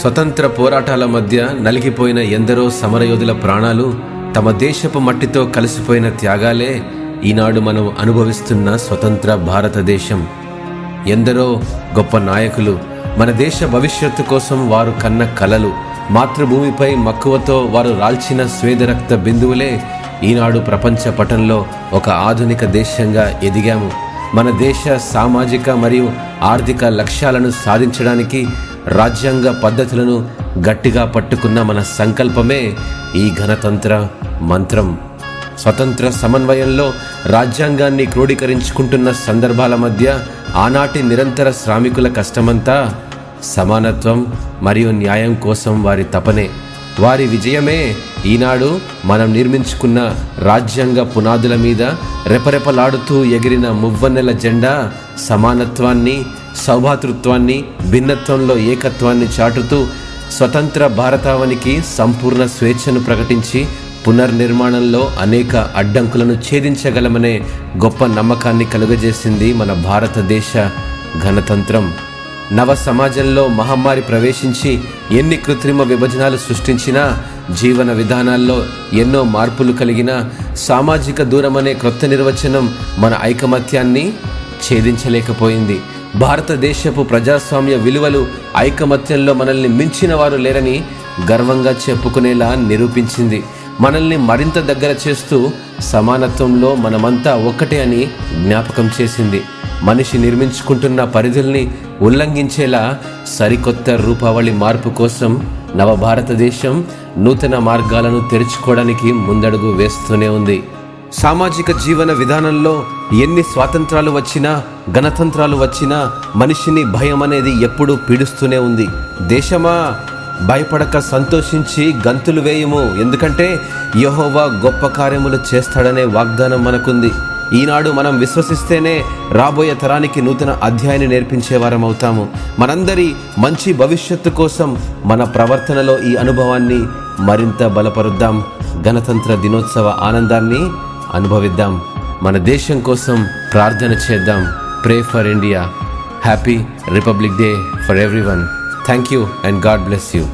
స్వతంత్ర పోరాటాల మధ్య నలిగిపోయిన ఎందరో సమరయోధుల ప్రాణాలు తమ దేశపు మట్టితో కలిసిపోయిన త్యాగాలే ఈనాడు మనం అనుభవిస్తున్న స్వతంత్ర భారతదేశం ఎందరో గొప్ప నాయకులు మన దేశ భవిష్యత్తు కోసం వారు కన్న కలలు మాతృభూమిపై మక్కువతో వారు రాల్చిన స్వేదరక్త బిందువులే ఈనాడు ప్రపంచ పటంలో ఒక ఆధునిక దేశంగా ఎదిగాము. మన దేశ సామాజిక మరియు ఆర్థిక లక్ష్యాలను సాధించడానికి రాజ్యాంగ పద్ధతులను గట్టిగా పట్టుకున్న మన సంకల్పమే ఈ గణతంత్ర మంత్రం. స్వతంత్ర సమన్వయంలో రాజ్యాంగాన్ని క్రోడీకరించుకుంటున్న సందర్భాల మధ్య ఆనాటి నిరంతర శ్రామికుల కష్టమంతా సమానత్వం మరియు న్యాయం కోసం వారి తపనే. వారి విజయమే ఈనాడు మనం నిర్మించుకున్న రాజ్యాంగ పునాదుల మీద రెపరెపలాడుతూ ఎగిరిన మువ్వన్నెల జెండా సమానత్వాన్ని సౌభాతృత్వాన్ని భిన్నత్వంలో ఏకత్వాన్ని చాటుతూ స్వతంత్ర భారతావనికి సంపూర్ణ స్వేచ్ఛను ప్రకటించి పునర్నిర్మాణంలో అనేక అడ్డంకులను ఛేదించగలమనే గొప్ప నమ్మకాన్ని కలుగజేసింది మన భారతదేశ గణతంత్రం నవ సమాజంలో మహమ్మారి ప్రవేశించి ఎన్ని కృత్రిమ విభజనాలు సృష్టించినా జీవన విధానాల్లో ఎన్నో మార్పులు కలిగిన సామాజిక దూరం అనే క్రొత్త నిర్వచనం మన ఐకమత్యాన్ని ఛేదించలేకపోయింది. భారతదేశపు ప్రజాస్వామ్య విలువలు ఐకమత్యంలో మనల్ని మించిన వారు లేరని గర్వంగా చెప్పుకునేలా నిరూపించింది. మనల్ని మరింత దగ్గర చేస్తూ సమానత్వంలో మనమంతా ఒక్కటే అని జ్ఞాపకం చేసింది. మనిషి నిర్మించుకుంటున్న పరిధుల్ని ఉల్లంఘించేలా సరికొత్త రూపావళి మార్పు కోసం నవ భారతదేశం నూతన మార్గాలను తెరుచుకోవడానికి ముందడుగు వేస్తూనే ఉంది. సామాజిక జీవన విధానంలో ఎన్ని స్వాతంత్రాలు వచ్చినా గణతంత్రాలు వచ్చినా మనిషిని భయం అనేది ఎప్పుడూ పీడిస్తూనే ఉంది. దేశమా భయపడక సంతోషించి గంతులు వేయము. ఎందుకంటే యహోవా గొప్ప కార్యములు చేస్తాడనే వాగ్దానం మనకుంది. ఈనాడు మనం విశ్వసిస్తేనే రాబోయే తరానికి నూతన అధ్యాయాన్ని నేర్పించేవారం అవుతాము. మనందరి మంచి భవిష్యత్తు కోసం మన ప్రవర్తనలో ఈ అనుభవాన్ని మరింత బలపరుద్దాం. గణతంత్ర దినోత్సవ ఆనందాన్ని అనుభవిద్దాం. మన దేశం కోసం ప్రార్థన చేద్దాం. Pray for India happy Republic Day for everyone thank you and God bless you